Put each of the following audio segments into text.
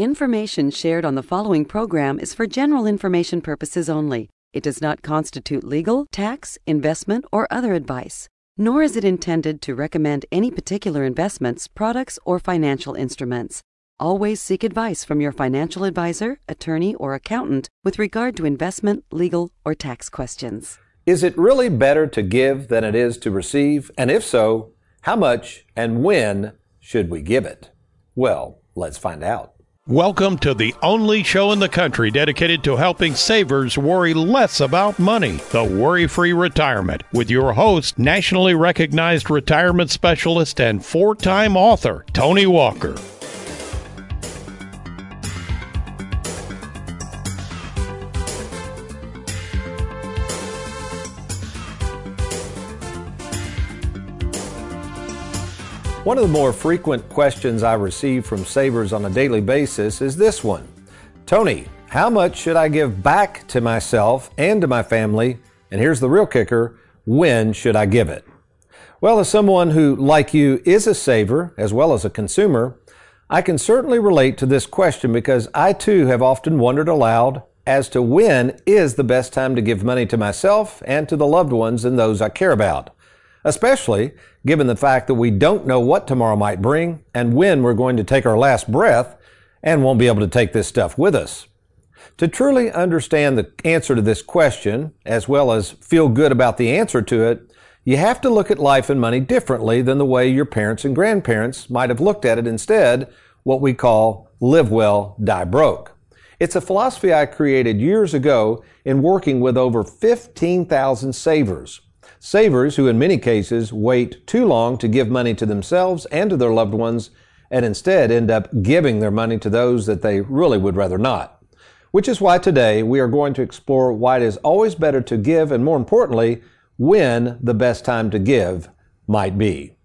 Information shared on the following program is for general information purposes only. It does not constitute legal, tax, investment, or other advice, nor is it intended to recommend any particular investments, products, or financial instruments. Always seek advice from your financial advisor, attorney, or accountant with regard to investment, legal, or tax questions. Is it really better to give than it is to receive? And if so, how much and when should we give it? Well, let's find out. Welcome to the only show in the country dedicated to helping savers worry less about money, the Worry Free Retirement, with your host, nationally recognized retirement specialist and four time author, Tony Walker. One of the more frequent questions I receive from savers on a daily basis is this one Tony, how much should I give back to myself and to my family? And here's the real kicker when should I give it? Well, as someone who, like you, is a saver as well as a consumer, I can certainly relate to this question because I too have often wondered aloud as to when is the best time to give money to myself and to the loved ones and those I care about especially given the fact that we don't know what tomorrow might bring and when we're going to take our last breath and won't be able to take this stuff with us. To truly understand the answer to this question, as well as feel good about the answer to it, you have to look at life and money differently than the way your parents and grandparents might have looked at it instead, what we call live well, die broke. It's a philosophy I created years ago in working with over 15,000 savers. Savers who in many cases wait too long to give money to themselves and to their loved ones and instead end up giving their money to those that they really would rather not. Which is why today we are going to explore why it is always better to give and more importantly, when the best time to give might be.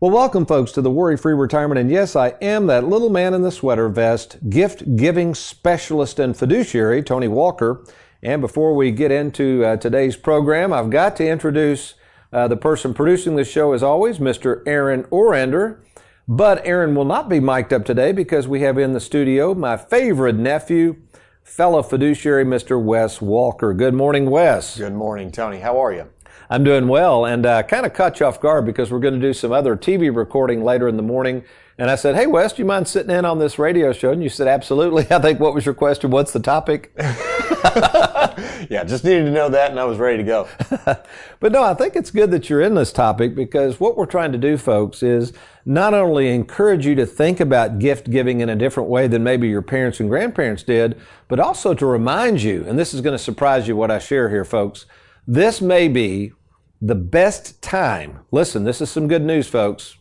Well, welcome folks to the Worry Free Retirement. And yes, I am that little man in the sweater vest, gift giving specialist and fiduciary, Tony Walker. And before we get into uh, today's program, I've got to introduce uh, the person producing the show as always, Mr. Aaron Orander. But Aaron will not be mic'd up today because we have in the studio my favorite nephew, fellow fiduciary, Mr. Wes Walker. Good morning, Wes. Good morning, Tony. How are you? I'm doing well and uh, kind of caught you off guard because we're going to do some other TV recording later in the morning. And I said, Hey, Wes, do you mind sitting in on this radio show? And you said, Absolutely. I think, what was your question? What's the topic? yeah, just needed to know that and I was ready to go. but no, I think it's good that you're in this topic because what we're trying to do, folks, is not only encourage you to think about gift giving in a different way than maybe your parents and grandparents did, but also to remind you, and this is going to surprise you what I share here, folks. This may be the best time. Listen, this is some good news, folks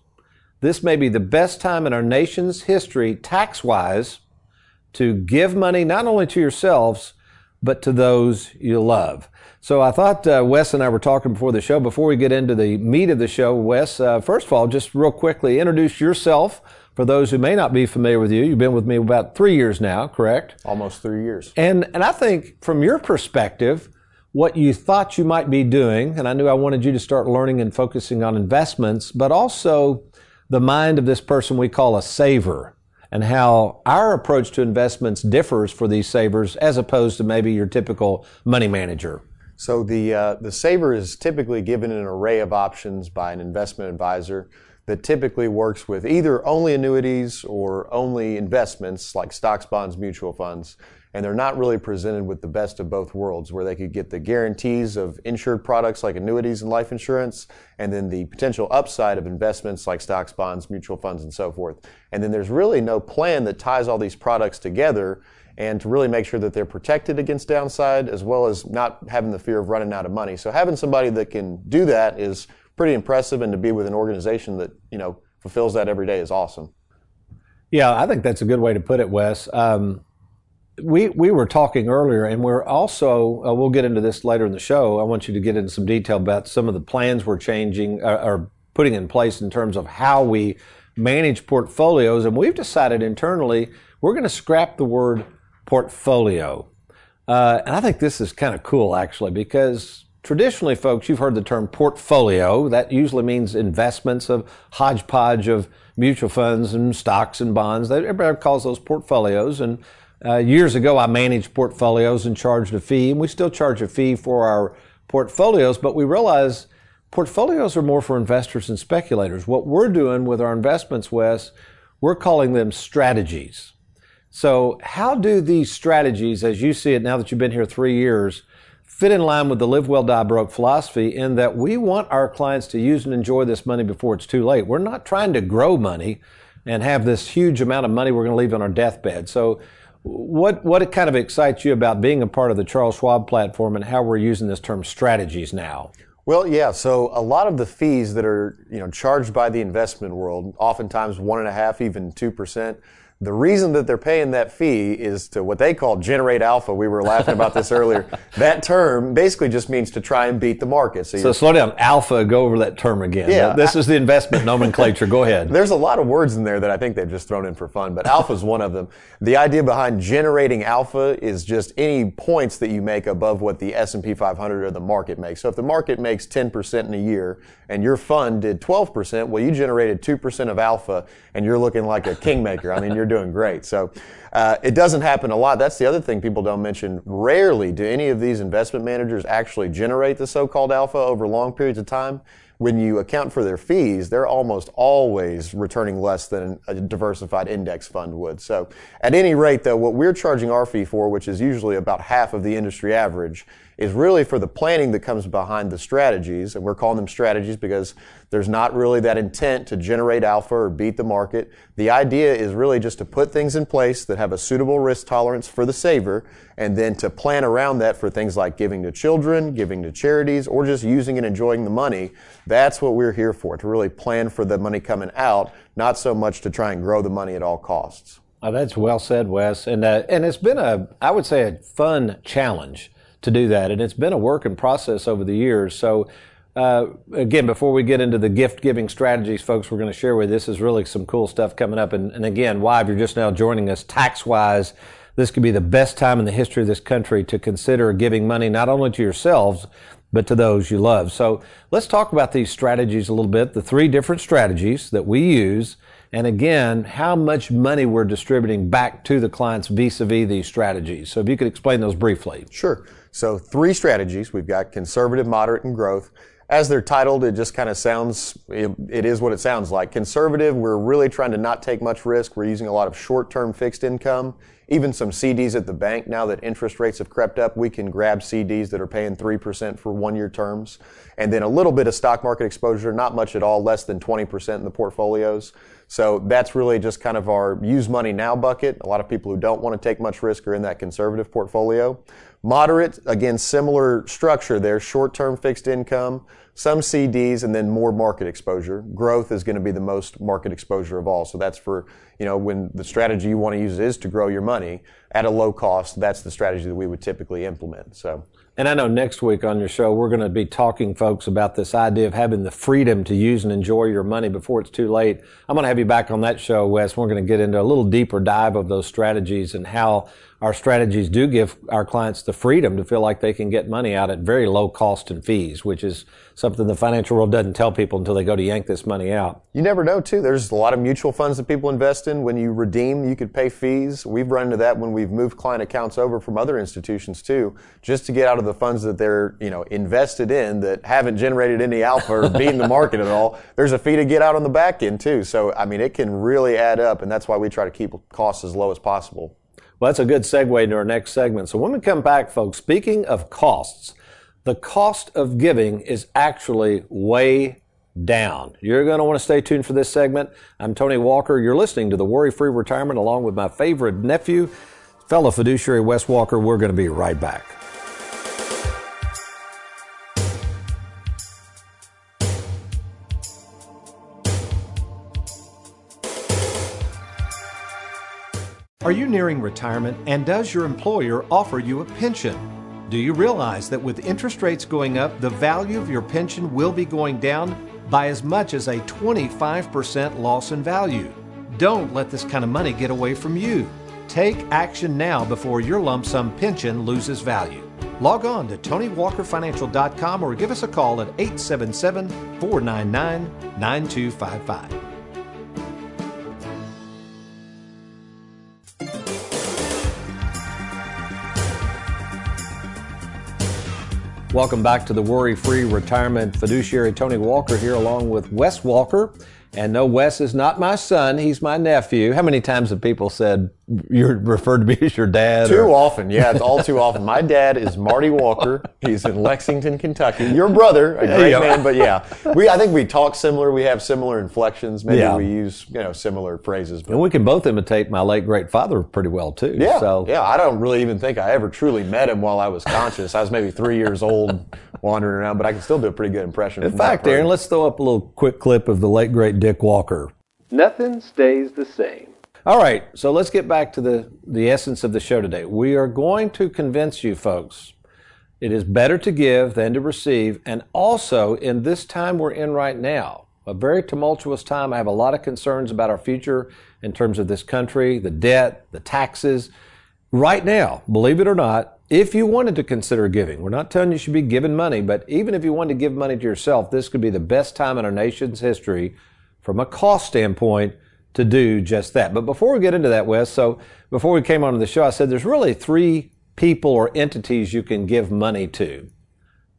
this may be the best time in our nation's history, tax wise, to give money not only to yourselves, but to those you love. So I thought uh, Wes and I were talking before the show. Before we get into the meat of the show, Wes, uh, first of all, just real quickly, introduce yourself for those who may not be familiar with you. You've been with me about three years now, correct? Almost three years. And and I think from your perspective, what you thought you might be doing, and I knew I wanted you to start learning and focusing on investments, but also the mind of this person we call a saver and how our approach to investments differs for these savers as opposed to maybe your typical money manager. So the uh, the saver is typically given an array of options by an investment advisor that typically works with either only annuities or only investments like stocks, bonds, mutual funds and they're not really presented with the best of both worlds where they could get the guarantees of insured products like annuities and life insurance and then the potential upside of investments like stocks bonds mutual funds and so forth. And then there's really no plan that ties all these products together and to really make sure that they're protected against downside as well as not having the fear of running out of money. So having somebody that can do that is pretty impressive and to be with an organization that you know fulfills that every day is awesome. Yeah i think that's a good way to put it wes. Um, we we were talking earlier, and we're also uh, we'll get into this later in the show. I want you to get into some detail about some of the plans we're changing uh, or putting in place in terms of how we manage portfolios. And we've decided internally we're going to scrap the word portfolio. Uh, and I think this is kind of cool actually because traditionally, folks, you've heard the term portfolio. That usually means investments of hodgepodge of mutual funds and stocks and bonds. Everybody calls those portfolios. And uh, years ago, I managed portfolios and charged a fee, and we still charge a fee for our portfolios, but we realize portfolios are more for investors and speculators. What we're doing with our investments, Wes, we're calling them strategies. So, how do these strategies, as you see it now that you've been here three years, fit in line with the live well, die broke philosophy in that we want our clients to use and enjoy this money before it's too late? We're not trying to grow money and have this huge amount of money we're going to leave on our deathbed. So, what what kind of excites you about being a part of the Charles Schwab platform and how we're using this term strategies now? Well, yeah. So a lot of the fees that are you know charged by the investment world, oftentimes one and a half, even two percent, the reason that they're paying that fee is to what they call generate alpha. We were laughing about this earlier. That term basically just means to try and beat the market. So, so slow down. Alpha, go over that term again. Yeah. This is the investment nomenclature. Go ahead. There's a lot of words in there that I think they've just thrown in for fun, but alpha is one of them. The idea behind generating alpha is just any points that you make above what the S&P 500 or the market makes. So if the market makes 10% in a year and your fund did 12%, well, you generated 2% of alpha and you're looking like a kingmaker. I mean, you're doing great. So uh, it doesn't happen a lot. That's the other thing people don't mention. Rarely do any of these investment managers actually generate the so-called alpha over long periods of time. When you account for their fees, they're almost always returning less than a diversified index fund would. So at any rate, though, what we're charging our fee for, which is usually about half of the industry average, is really for the planning that comes behind the strategies. And we're calling them strategies because there's not really that intent to generate alpha or beat the market. The idea is really just to put things in place that have a suitable risk tolerance for the saver and then to plan around that for things like giving to children, giving to charities, or just using and enjoying the money. That's what we're here for, to really plan for the money coming out, not so much to try and grow the money at all costs. Oh, that's well said, Wes. And, uh, and it's been a, I would say, a fun challenge to do that. And it's been a work in process over the years. So, uh, again, before we get into the gift giving strategies, folks, we're going to share with you, this is really some cool stuff coming up. And, and again, why, if you're just now joining us tax wise, this could be the best time in the history of this country to consider giving money not only to yourselves, but to those you love. So let's talk about these strategies a little bit, the three different strategies that we use and again, how much money we're distributing back to the clients vis-a-vis these strategies. So if you could explain those briefly. Sure. So three strategies. We've got conservative, moderate, and growth. As they're titled, it just kind of sounds, it, it is what it sounds like. Conservative, we're really trying to not take much risk. We're using a lot of short-term fixed income, even some CDs at the bank. Now that interest rates have crept up, we can grab CDs that are paying 3% for one-year terms. And then a little bit of stock market exposure, not much at all, less than 20% in the portfolios. So that's really just kind of our use money now bucket. A lot of people who don't want to take much risk are in that conservative portfolio. Moderate, again, similar structure there, short-term fixed income, some CDs, and then more market exposure. Growth is going to be the most market exposure of all. So that's for, you know, when the strategy you want to use is to grow your money at a low cost, that's the strategy that we would typically implement. So. And I know next week on your show, we're going to be talking, folks, about this idea of having the freedom to use and enjoy your money before it's too late. I'm going to have you back on that show, Wes. We're going to get into a little deeper dive of those strategies and how our strategies do give our clients the freedom to feel like they can get money out at very low cost and fees, which is something the financial world doesn't tell people until they go to yank this money out. You never know, too. There's a lot of mutual funds that people invest in. When you redeem, you could pay fees. We've run into that when we've moved client accounts over from other institutions, too, just to get out of the funds that they're, you know, invested in that haven't generated any alpha or beaten the market at all. There's a fee to get out on the back end, too. So, I mean, it can really add up, and that's why we try to keep costs as low as possible. Well, that's a good segue into our next segment. So when we come back, folks, speaking of costs, the cost of giving is actually way down. You're going to want to stay tuned for this segment. I'm Tony Walker. You're listening to the Worry Free Retirement along with my favorite nephew, fellow fiduciary Wes Walker. We're going to be right back. Are you nearing retirement and does your employer offer you a pension? Do you realize that with interest rates going up, the value of your pension will be going down by as much as a 25% loss in value? Don't let this kind of money get away from you. Take action now before your lump sum pension loses value. Log on to TonyWalkerFinancial.com or give us a call at 877 499 9255. Welcome back to the Worry Free Retirement Fiduciary. Tony Walker here, along with Wes Walker. And no, Wes is not my son. He's my nephew. How many times have people said you're referred to me as your dad? Too or? often. Yeah, it's all too often. My dad is Marty Walker. He's in Lexington, Kentucky. Your brother, a great man, but yeah, we I think we talk similar. We have similar inflections. Maybe yeah. we use you know similar phrases. But. And we can both imitate my late great father pretty well too. Yeah. So yeah, I don't really even think I ever truly met him while I was conscious. I was maybe three years old wandering around, but I can still do a pretty good impression. In fact, Aaron, let's throw up a little quick clip of the late great Dick Walker. Nothing stays the same. All right, so let's get back to the, the essence of the show today. We are going to convince you folks it is better to give than to receive. And also, in this time we're in right now, a very tumultuous time, I have a lot of concerns about our future in terms of this country, the debt, the taxes. Right now, believe it or not, if you wanted to consider giving, we're not telling you should be giving money, but even if you wanted to give money to yourself, this could be the best time in our nation's history from a cost standpoint to do just that. But before we get into that, Wes, so before we came onto the show, I said there's really three people or entities you can give money to.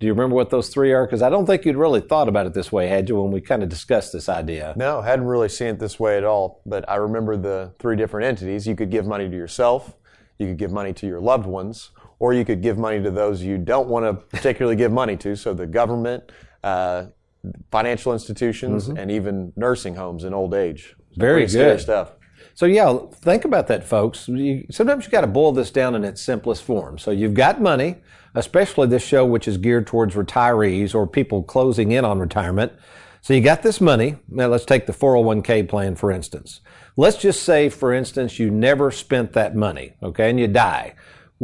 Do you remember what those three are? Because I don't think you'd really thought about it this way, had you, when we kind of discussed this idea? No, hadn't really seen it this way at all. But I remember the three different entities. You could give money to yourself, you could give money to your loved ones, or you could give money to those you don't want to particularly give money to. So the government, uh, financial institutions, mm-hmm. and even nursing homes in old age. Very good stuff. So yeah, think about that, folks. You, sometimes you got to boil this down in its simplest form. So you've got money, especially this show, which is geared towards retirees or people closing in on retirement. So you got this money. Now let's take the 401k plan, for instance. Let's just say, for instance, you never spent that money, okay, and you die.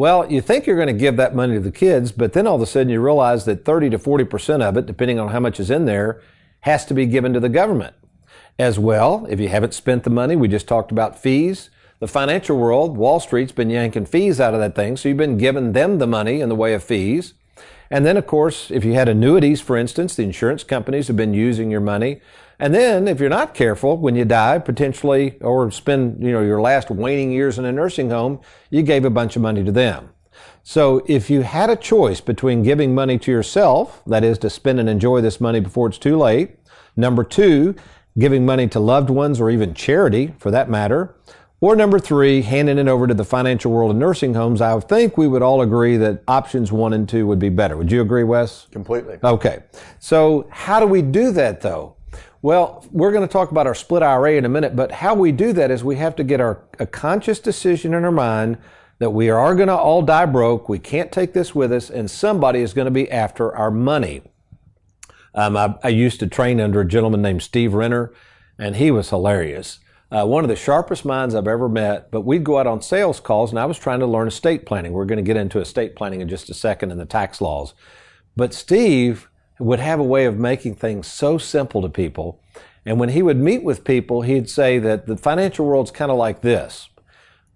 Well, you think you're going to give that money to the kids, but then all of a sudden you realize that 30 to 40% of it, depending on how much is in there, has to be given to the government. As well, if you haven't spent the money, we just talked about fees. The financial world, Wall Street's been yanking fees out of that thing, so you've been giving them the money in the way of fees. And then, of course, if you had annuities, for instance, the insurance companies have been using your money. And then, if you're not careful, when you die, potentially, or spend, you know, your last waning years in a nursing home, you gave a bunch of money to them. So if you had a choice between giving money to yourself, that is to spend and enjoy this money before it's too late, number two, giving money to loved ones or even charity for that matter. Or number three, handing it over to the financial world of nursing homes. I think we would all agree that options one and two would be better. Would you agree, Wes? Completely. Okay. So how do we do that though? Well, we're going to talk about our split IRA in a minute, but how we do that is we have to get our a conscious decision in our mind that we are going to all die broke. We can't take this with us, and somebody is going to be after our money. Um, I, I, used to train under a gentleman named Steve Renner, and he was hilarious. Uh, one of the sharpest minds I've ever met, but we'd go out on sales calls, and I was trying to learn estate planning. We're going to get into estate planning in just a second and the tax laws. But Steve would have a way of making things so simple to people. And when he would meet with people, he'd say that the financial world's kind of like this.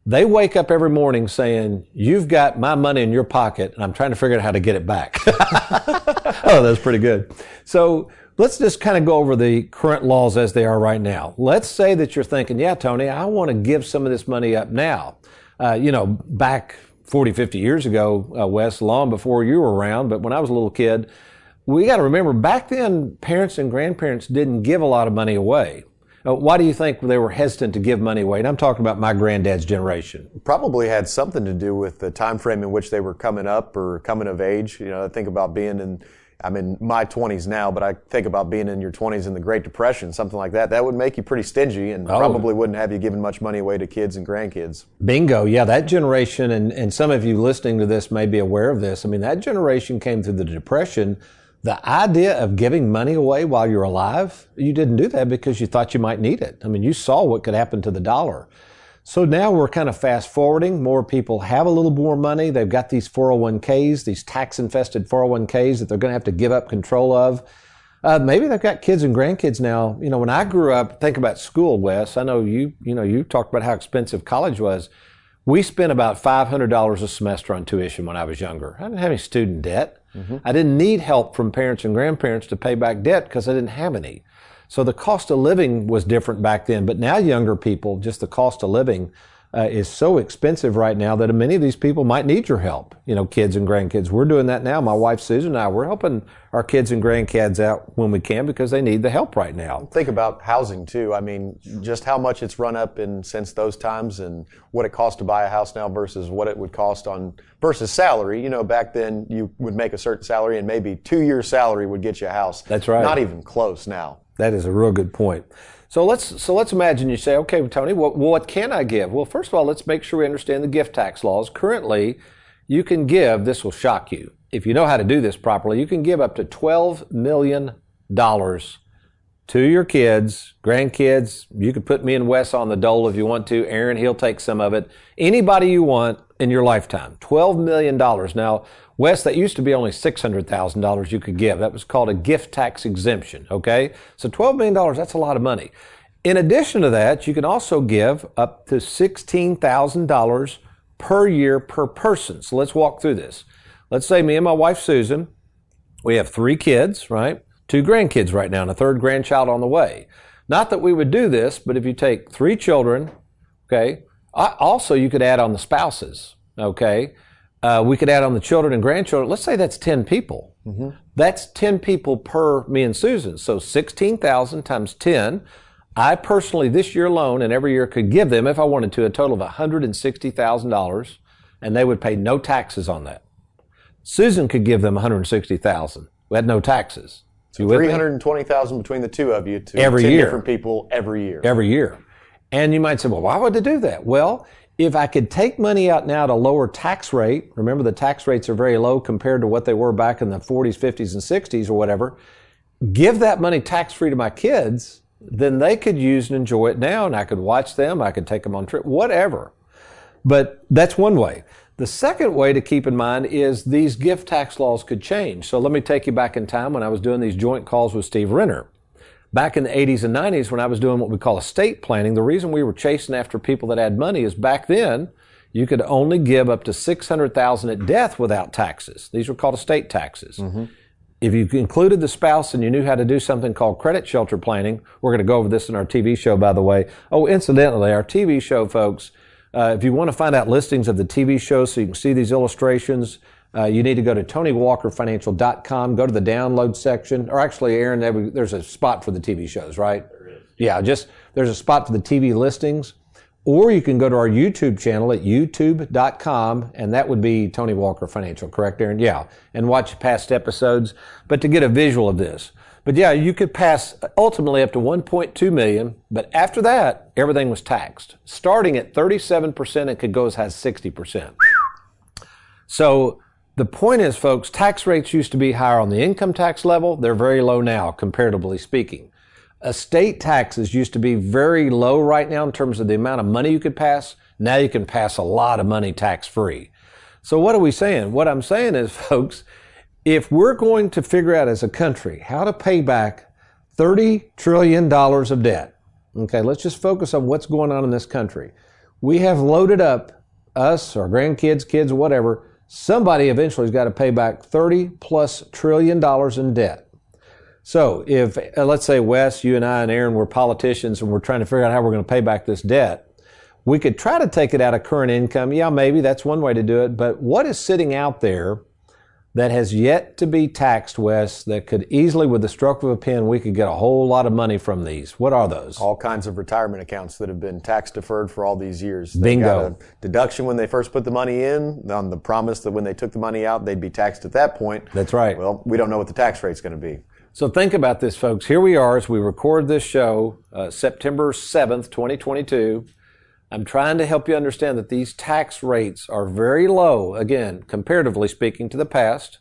They wake up every morning saying, You've got my money in your pocket, and I'm trying to figure out how to get it back. oh, that's pretty good. So let's just kind of go over the current laws as they are right now. Let's say that you're thinking, Yeah, Tony, I want to give some of this money up now. Uh, you know, back 40, 50 years ago, uh, Wes, long before you were around, but when I was a little kid, we got to remember back then, parents and grandparents didn't give a lot of money away. Uh, why do you think they were hesitant to give money away? And I'm talking about my granddad's generation. Probably had something to do with the time frame in which they were coming up or coming of age. You know, I think about being in I'm in my 20s now, but I think about being in your 20s in the Great Depression, something like that. That would make you pretty stingy and oh. probably wouldn't have you giving much money away to kids and grandkids. Bingo. Yeah, that generation, and, and some of you listening to this may be aware of this. I mean, that generation came through the Depression the idea of giving money away while you're alive, you didn't do that because you thought you might need it. I mean, you saw what could happen to the dollar. So now we're kind of fast forwarding. More people have a little more money. They've got these 401ks, these tax infested 401ks that they're going to have to give up control of. Uh, maybe they've got kids and grandkids now. You know, when I grew up, think about school, Wes. I know you, you know, you talked about how expensive college was. We spent about $500 a semester on tuition when I was younger. I didn't have any student debt. Mm-hmm. I didn't need help from parents and grandparents to pay back debt because I didn't have any. So the cost of living was different back then, but now younger people, just the cost of living, uh, is so expensive right now that many of these people might need your help. You know, kids and grandkids. We're doing that now. My wife Susan and I, we're helping our kids and grandkids out when we can because they need the help right now. Think about housing too. I mean, just how much it's run up in since those times and what it costs to buy a house now versus what it would cost on versus salary. You know, back then you would make a certain salary and maybe two years salary would get you a house. That's right. Not even close now. That is a real good point. So let's so let's imagine you say, okay, Tony, what, what can I give? Well, first of all, let's make sure we understand the gift tax laws. Currently, you can give. This will shock you if you know how to do this properly. You can give up to twelve million dollars to your kids, grandkids. You could put me and Wes on the dole if you want to. Aaron, he'll take some of it. Anybody you want in your lifetime. $12 million. Now, Wes, that used to be only $600,000 you could give. That was called a gift tax exemption, okay? So $12 million, that's a lot of money. In addition to that, you can also give up to $16,000 per year per person. So let's walk through this. Let's say me and my wife Susan, we have three kids, right? Two grandkids right now and a third grandchild on the way. Not that we would do this, but if you take three children, okay, also you could add on the spouses, okay? Uh, we could add on the children and grandchildren. Let's say that's 10 people. Mm-hmm. That's 10 people per me and Susan. So 16,000 times 10. I personally, this year alone and every year could give them, if I wanted to, a total of $160,000 and they would pay no taxes on that. Susan could give them 160,000. We had no taxes. So 320,000 between the two of you to every 10 year. different people every year. Every year. And you might say, well, why would they do that? Well, if I could take money out now at a lower tax rate, remember the tax rates are very low compared to what they were back in the 40s, 50s, and 60s or whatever, give that money tax free to my kids, then they could use and enjoy it now and I could watch them, I could take them on trip, whatever. But that's one way. The second way to keep in mind is these gift tax laws could change. So let me take you back in time when I was doing these joint calls with Steve Renner. Back in the 80s and 90s, when I was doing what we call estate planning, the reason we were chasing after people that had money is back then you could only give up to 600,000 at death without taxes. These were called estate taxes. Mm-hmm. If you included the spouse and you knew how to do something called credit shelter planning, we're going to go over this in our TV show, by the way. Oh, incidentally, our TV show, folks, uh, if you want to find out listings of the TV shows so you can see these illustrations, uh, you need to go to TonyWalkerFinancial.com, go to the download section, or actually, Aaron, there's a spot for the TV shows, right? There is. Yeah, just there's a spot for the TV listings. Or you can go to our YouTube channel at youtube.com, and that would be Tony Walker Financial, correct, Aaron? Yeah, and watch past episodes. But to get a visual of this, but yeah, you could pass ultimately up to 1.2 million, but after that, everything was taxed. Starting at 37%, it could go as high as 60%. So the point is, folks, tax rates used to be higher on the income tax level. They're very low now, comparatively speaking. Estate taxes used to be very low right now in terms of the amount of money you could pass. Now you can pass a lot of money tax free. So what are we saying? What I'm saying is, folks, if we're going to figure out as a country how to pay back $30 trillion of debt, okay, let's just focus on what's going on in this country. We have loaded up us, our grandkids, kids, whatever. Somebody eventually has got to pay back 30 plus trillion dollars in debt. So if, uh, let's say Wes, you and I and Aaron were politicians and we're trying to figure out how we're going to pay back this debt, we could try to take it out of current income. Yeah, maybe that's one way to do it. But what is sitting out there that has yet to be taxed, Wes, that could easily, with the stroke of a pen, we could get a whole lot of money from these. What are those? All kinds of retirement accounts that have been tax deferred for all these years. They Bingo. Got a deduction when they first put the money in on the promise that when they took the money out, they'd be taxed at that point. That's right. Well, we don't know what the tax rate's going to be. So think about this, folks. Here we are as we record this show, uh, September 7th, 2022. I'm trying to help you understand that these tax rates are very low, again, comparatively speaking to the past.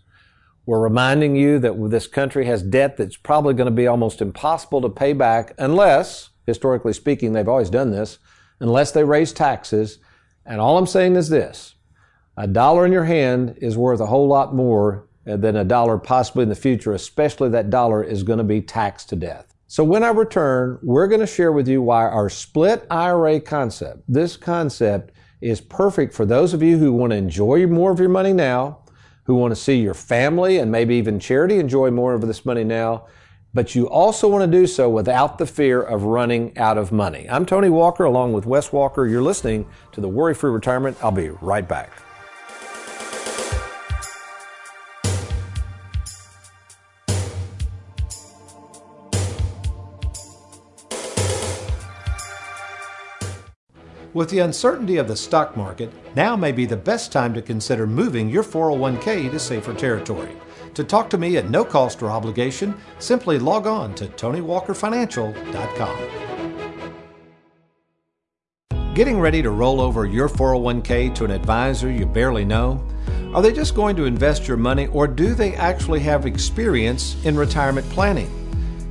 We're reminding you that this country has debt that's probably going to be almost impossible to pay back unless, historically speaking, they've always done this, unless they raise taxes. And all I'm saying is this a dollar in your hand is worth a whole lot more than a dollar possibly in the future, especially that dollar is going to be taxed to death. So when I return, we're going to share with you why our split IRA concept, this concept is perfect for those of you who want to enjoy more of your money now who want to see your family and maybe even charity enjoy more of this money now. but you also want to do so without the fear of running out of money. I'm Tony Walker along with Wes Walker. You're listening to the Worry Free Retirement. I'll be right back. With the uncertainty of the stock market, now may be the best time to consider moving your 401k to safer territory. To talk to me at no cost or obligation, simply log on to TonyWalkerFinancial.com. Getting ready to roll over your 401k to an advisor you barely know? Are they just going to invest your money or do they actually have experience in retirement planning?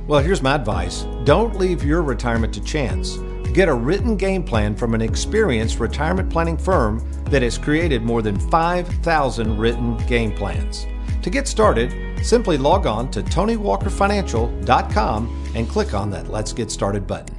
Well, here's my advice don't leave your retirement to chance. Get a written game plan from an experienced retirement planning firm that has created more than 5,000 written game plans. To get started, simply log on to TonyWalkerFinancial.com and click on that Let's Get Started button.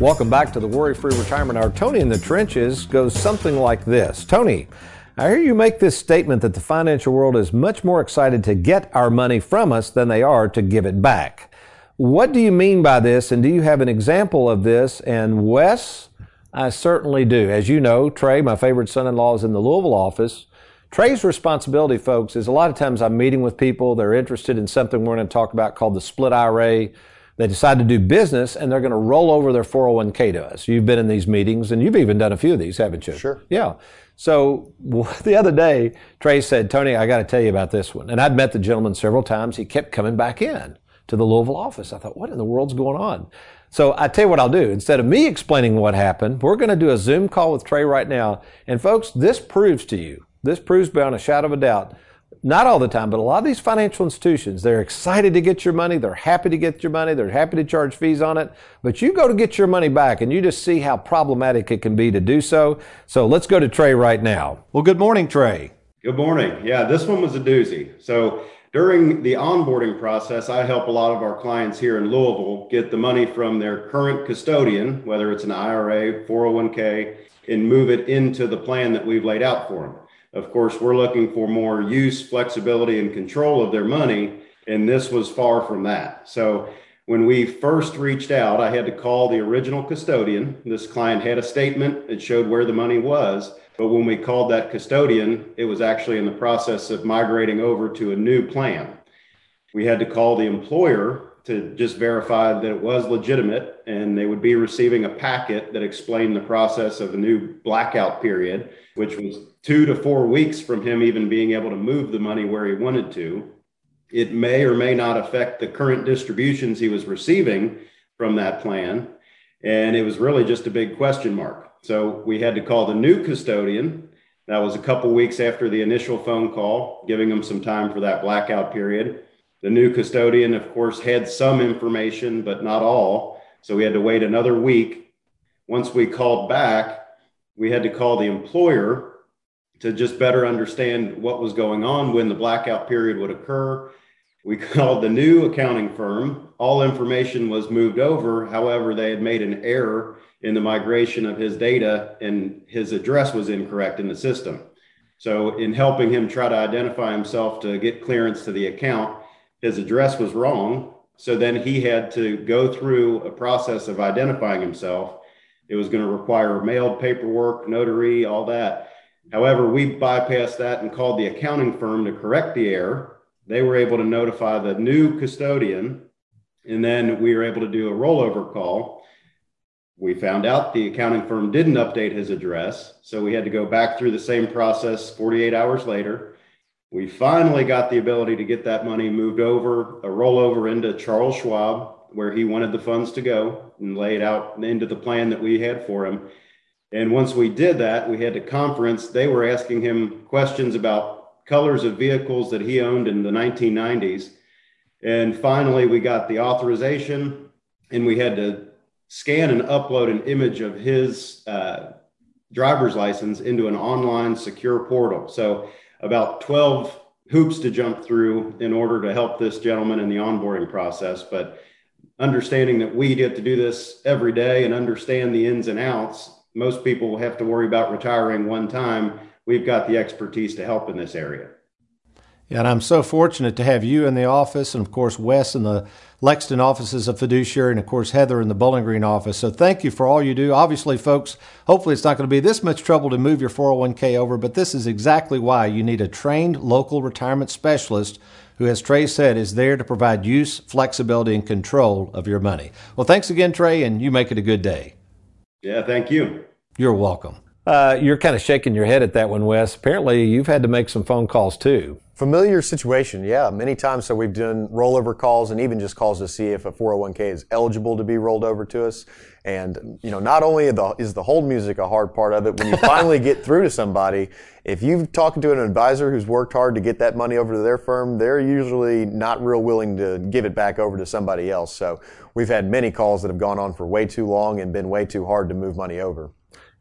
Welcome back to the Worry Free Retirement Hour. Tony in the Trenches goes something like this Tony, I hear you make this statement that the financial world is much more excited to get our money from us than they are to give it back. What do you mean by this, and do you have an example of this? And Wes, I certainly do. As you know, Trey, my favorite son in law, is in the Louisville office. Trey's responsibility, folks, is a lot of times I'm meeting with people, they're interested in something we're going to talk about called the split IRA. They decide to do business and they're going to roll over their 401k to us. You've been in these meetings and you've even done a few of these, haven't you? Sure. Yeah. So the other day, Trey said, Tony, I got to tell you about this one. And I'd met the gentleman several times. He kept coming back in to the Louisville office. I thought, what in the world's going on? So I tell you what I'll do. Instead of me explaining what happened, we're going to do a Zoom call with Trey right now. And folks, this proves to you, this proves beyond a shadow of a doubt not all the time, but a lot of these financial institutions, they're excited to get your money. They're happy to get your money. They're happy to charge fees on it. But you go to get your money back and you just see how problematic it can be to do so. So let's go to Trey right now. Well, good morning, Trey. Good morning. Yeah, this one was a doozy. So during the onboarding process, I help a lot of our clients here in Louisville get the money from their current custodian, whether it's an IRA, 401k, and move it into the plan that we've laid out for them. Of course, we're looking for more use, flexibility, and control of their money. And this was far from that. So when we first reached out, I had to call the original custodian. This client had a statement, it showed where the money was. But when we called that custodian, it was actually in the process of migrating over to a new plan. We had to call the employer to just verify that it was legitimate and they would be receiving a packet that explained the process of a new blackout period, which was two to four weeks from him even being able to move the money where he wanted to. It may or may not affect the current distributions he was receiving from that plan. And it was really just a big question mark. So we had to call the new custodian. That was a couple weeks after the initial phone call, giving them some time for that blackout period. The new custodian, of course, had some information, but not all. So we had to wait another week. Once we called back, we had to call the employer to just better understand what was going on when the blackout period would occur. We called the new accounting firm. All information was moved over. However, they had made an error in the migration of his data and his address was incorrect in the system. So, in helping him try to identify himself to get clearance to the account, his address was wrong. So then he had to go through a process of identifying himself. It was going to require mailed paperwork, notary, all that. However, we bypassed that and called the accounting firm to correct the error. They were able to notify the new custodian, and then we were able to do a rollover call. We found out the accounting firm didn't update his address, so we had to go back through the same process 48 hours later. We finally got the ability to get that money moved over, a rollover into Charles Schwab, where he wanted the funds to go, and lay it out into the plan that we had for him. And once we did that, we had a conference. They were asking him questions about colors of vehicles that he owned in the 1990s. And finally, we got the authorization and we had to scan and upload an image of his uh, driver's license into an online secure portal. So, about 12 hoops to jump through in order to help this gentleman in the onboarding process. But understanding that we get to do this every day and understand the ins and outs most people have to worry about retiring one time. We've got the expertise to help in this area. And I'm so fortunate to have you in the office, and of course, Wes in the Lexington office as a fiduciary, and of course, Heather in the Bowling Green office. So thank you for all you do. Obviously, folks, hopefully it's not going to be this much trouble to move your 401k over, but this is exactly why you need a trained local retirement specialist who, as Trey said, is there to provide use, flexibility, and control of your money. Well, thanks again, Trey, and you make it a good day. Yeah, thank you. You're welcome. Uh, you're kind of shaking your head at that one, Wes. Apparently, you've had to make some phone calls too. Familiar situation, yeah. Many times, so we've done rollover calls and even just calls to see if a 401k is eligible to be rolled over to us. And you know, not only is the hold music a hard part of it, when you finally get through to somebody, if you've talked to an advisor who's worked hard to get that money over to their firm, they're usually not real willing to give it back over to somebody else. So we've had many calls that have gone on for way too long and been way too hard to move money over.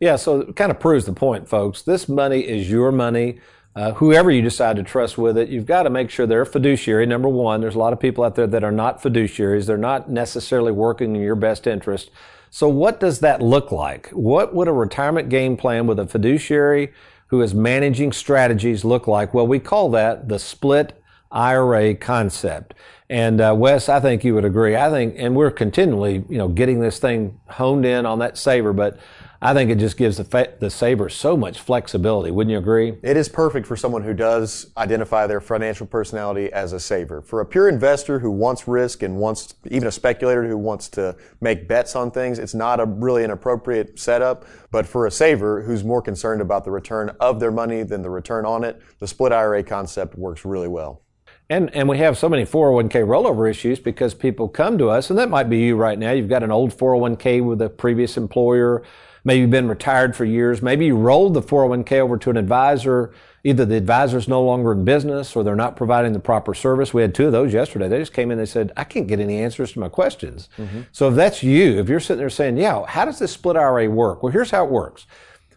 Yeah, so it kind of proves the point, folks. This money is your money. Uh, whoever you decide to trust with it, you've got to make sure they're fiduciary. Number one, there's a lot of people out there that are not fiduciaries. They're not necessarily working in your best interest. So what does that look like? What would a retirement game plan with a fiduciary who is managing strategies look like? Well, we call that the split IRA concept. And uh, Wes, I think you would agree. I think, and we're continually, you know, getting this thing honed in on that saver, but I think it just gives the, fa- the saver so much flexibility. Wouldn't you agree? It is perfect for someone who does identify their financial personality as a saver. For a pure investor who wants risk and wants, even a speculator who wants to make bets on things, it's not a really an appropriate setup. But for a saver who's more concerned about the return of their money than the return on it, the split IRA concept works really well. And, and we have so many 401k rollover issues because people come to us, and that might be you right now. You've got an old 401k with a previous employer Maybe you've been retired for years. Maybe you rolled the 401k over to an advisor. Either the advisor is no longer in business or they're not providing the proper service. We had two of those yesterday. They just came in and said, I can't get any answers to my questions. Mm-hmm. So if that's you, if you're sitting there saying, yeah, how does this split IRA work? Well, here's how it works.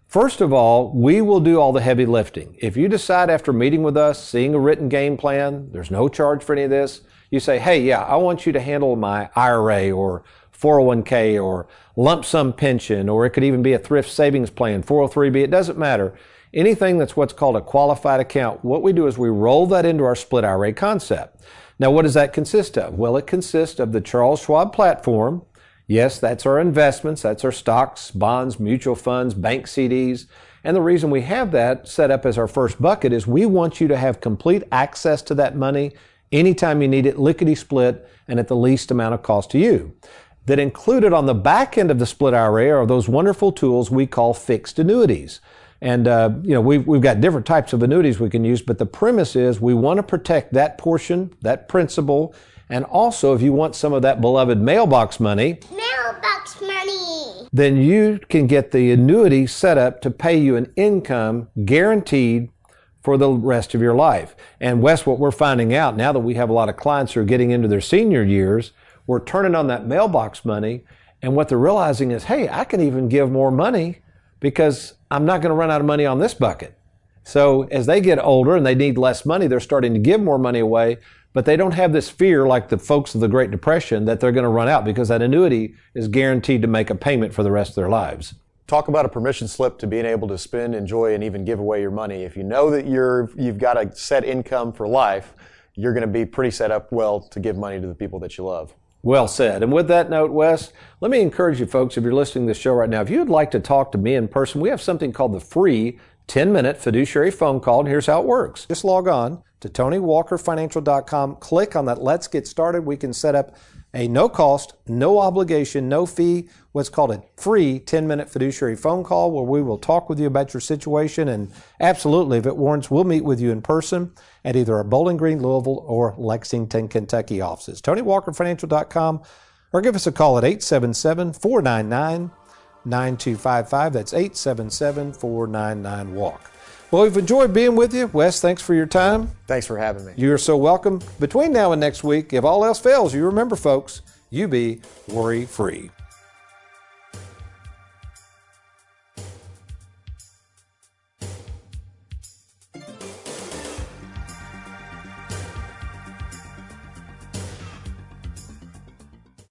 First of all, we will do all the heavy lifting. If you decide after meeting with us, seeing a written game plan, there's no charge for any of this. You say, hey, yeah, I want you to handle my IRA or 401k or lump sum pension, or it could even be a thrift savings plan, 403b, it doesn't matter. Anything that's what's called a qualified account, what we do is we roll that into our split IRA concept. Now, what does that consist of? Well, it consists of the Charles Schwab platform. Yes, that's our investments, that's our stocks, bonds, mutual funds, bank CDs. And the reason we have that set up as our first bucket is we want you to have complete access to that money anytime you need it, lickety split, and at the least amount of cost to you that included on the back end of the split IRA are those wonderful tools we call fixed annuities. And, uh, you know, we've, we've got different types of annuities we can use, but the premise is we want to protect that portion, that principal, and also if you want some of that beloved mailbox money, mailbox money, then you can get the annuity set up to pay you an income guaranteed for the rest of your life. And Wes, what we're finding out now that we have a lot of clients who are getting into their senior years, we're turning on that mailbox money. And what they're realizing is, hey, I can even give more money because I'm not going to run out of money on this bucket. So as they get older and they need less money, they're starting to give more money away, but they don't have this fear like the folks of the Great Depression that they're going to run out because that annuity is guaranteed to make a payment for the rest of their lives. Talk about a permission slip to being able to spend, enjoy, and even give away your money. If you know that you're you've got a set income for life, you're going to be pretty set up well to give money to the people that you love. Well said. And with that note, Wes, let me encourage you folks, if you're listening to this show right now, if you'd like to talk to me in person, we have something called the free 10 minute fiduciary phone call. And here's how it works. Just log on to TonyWalkerFinancial.com, click on that Let's Get Started. We can set up a no cost, no obligation, no fee, what's called a free 10 minute fiduciary phone call where we will talk with you about your situation. And absolutely, if it warrants, we'll meet with you in person at either our Bowling Green, Louisville, or Lexington, Kentucky offices. TonyWalkerFinancial.com or give us a call at 877 499 9255. That's 877 499 WALK. Well, we've enjoyed being with you. Wes, thanks for your time. Thanks for having me. You're so welcome. Between now and next week, if all else fails, you remember, folks, you be worry free.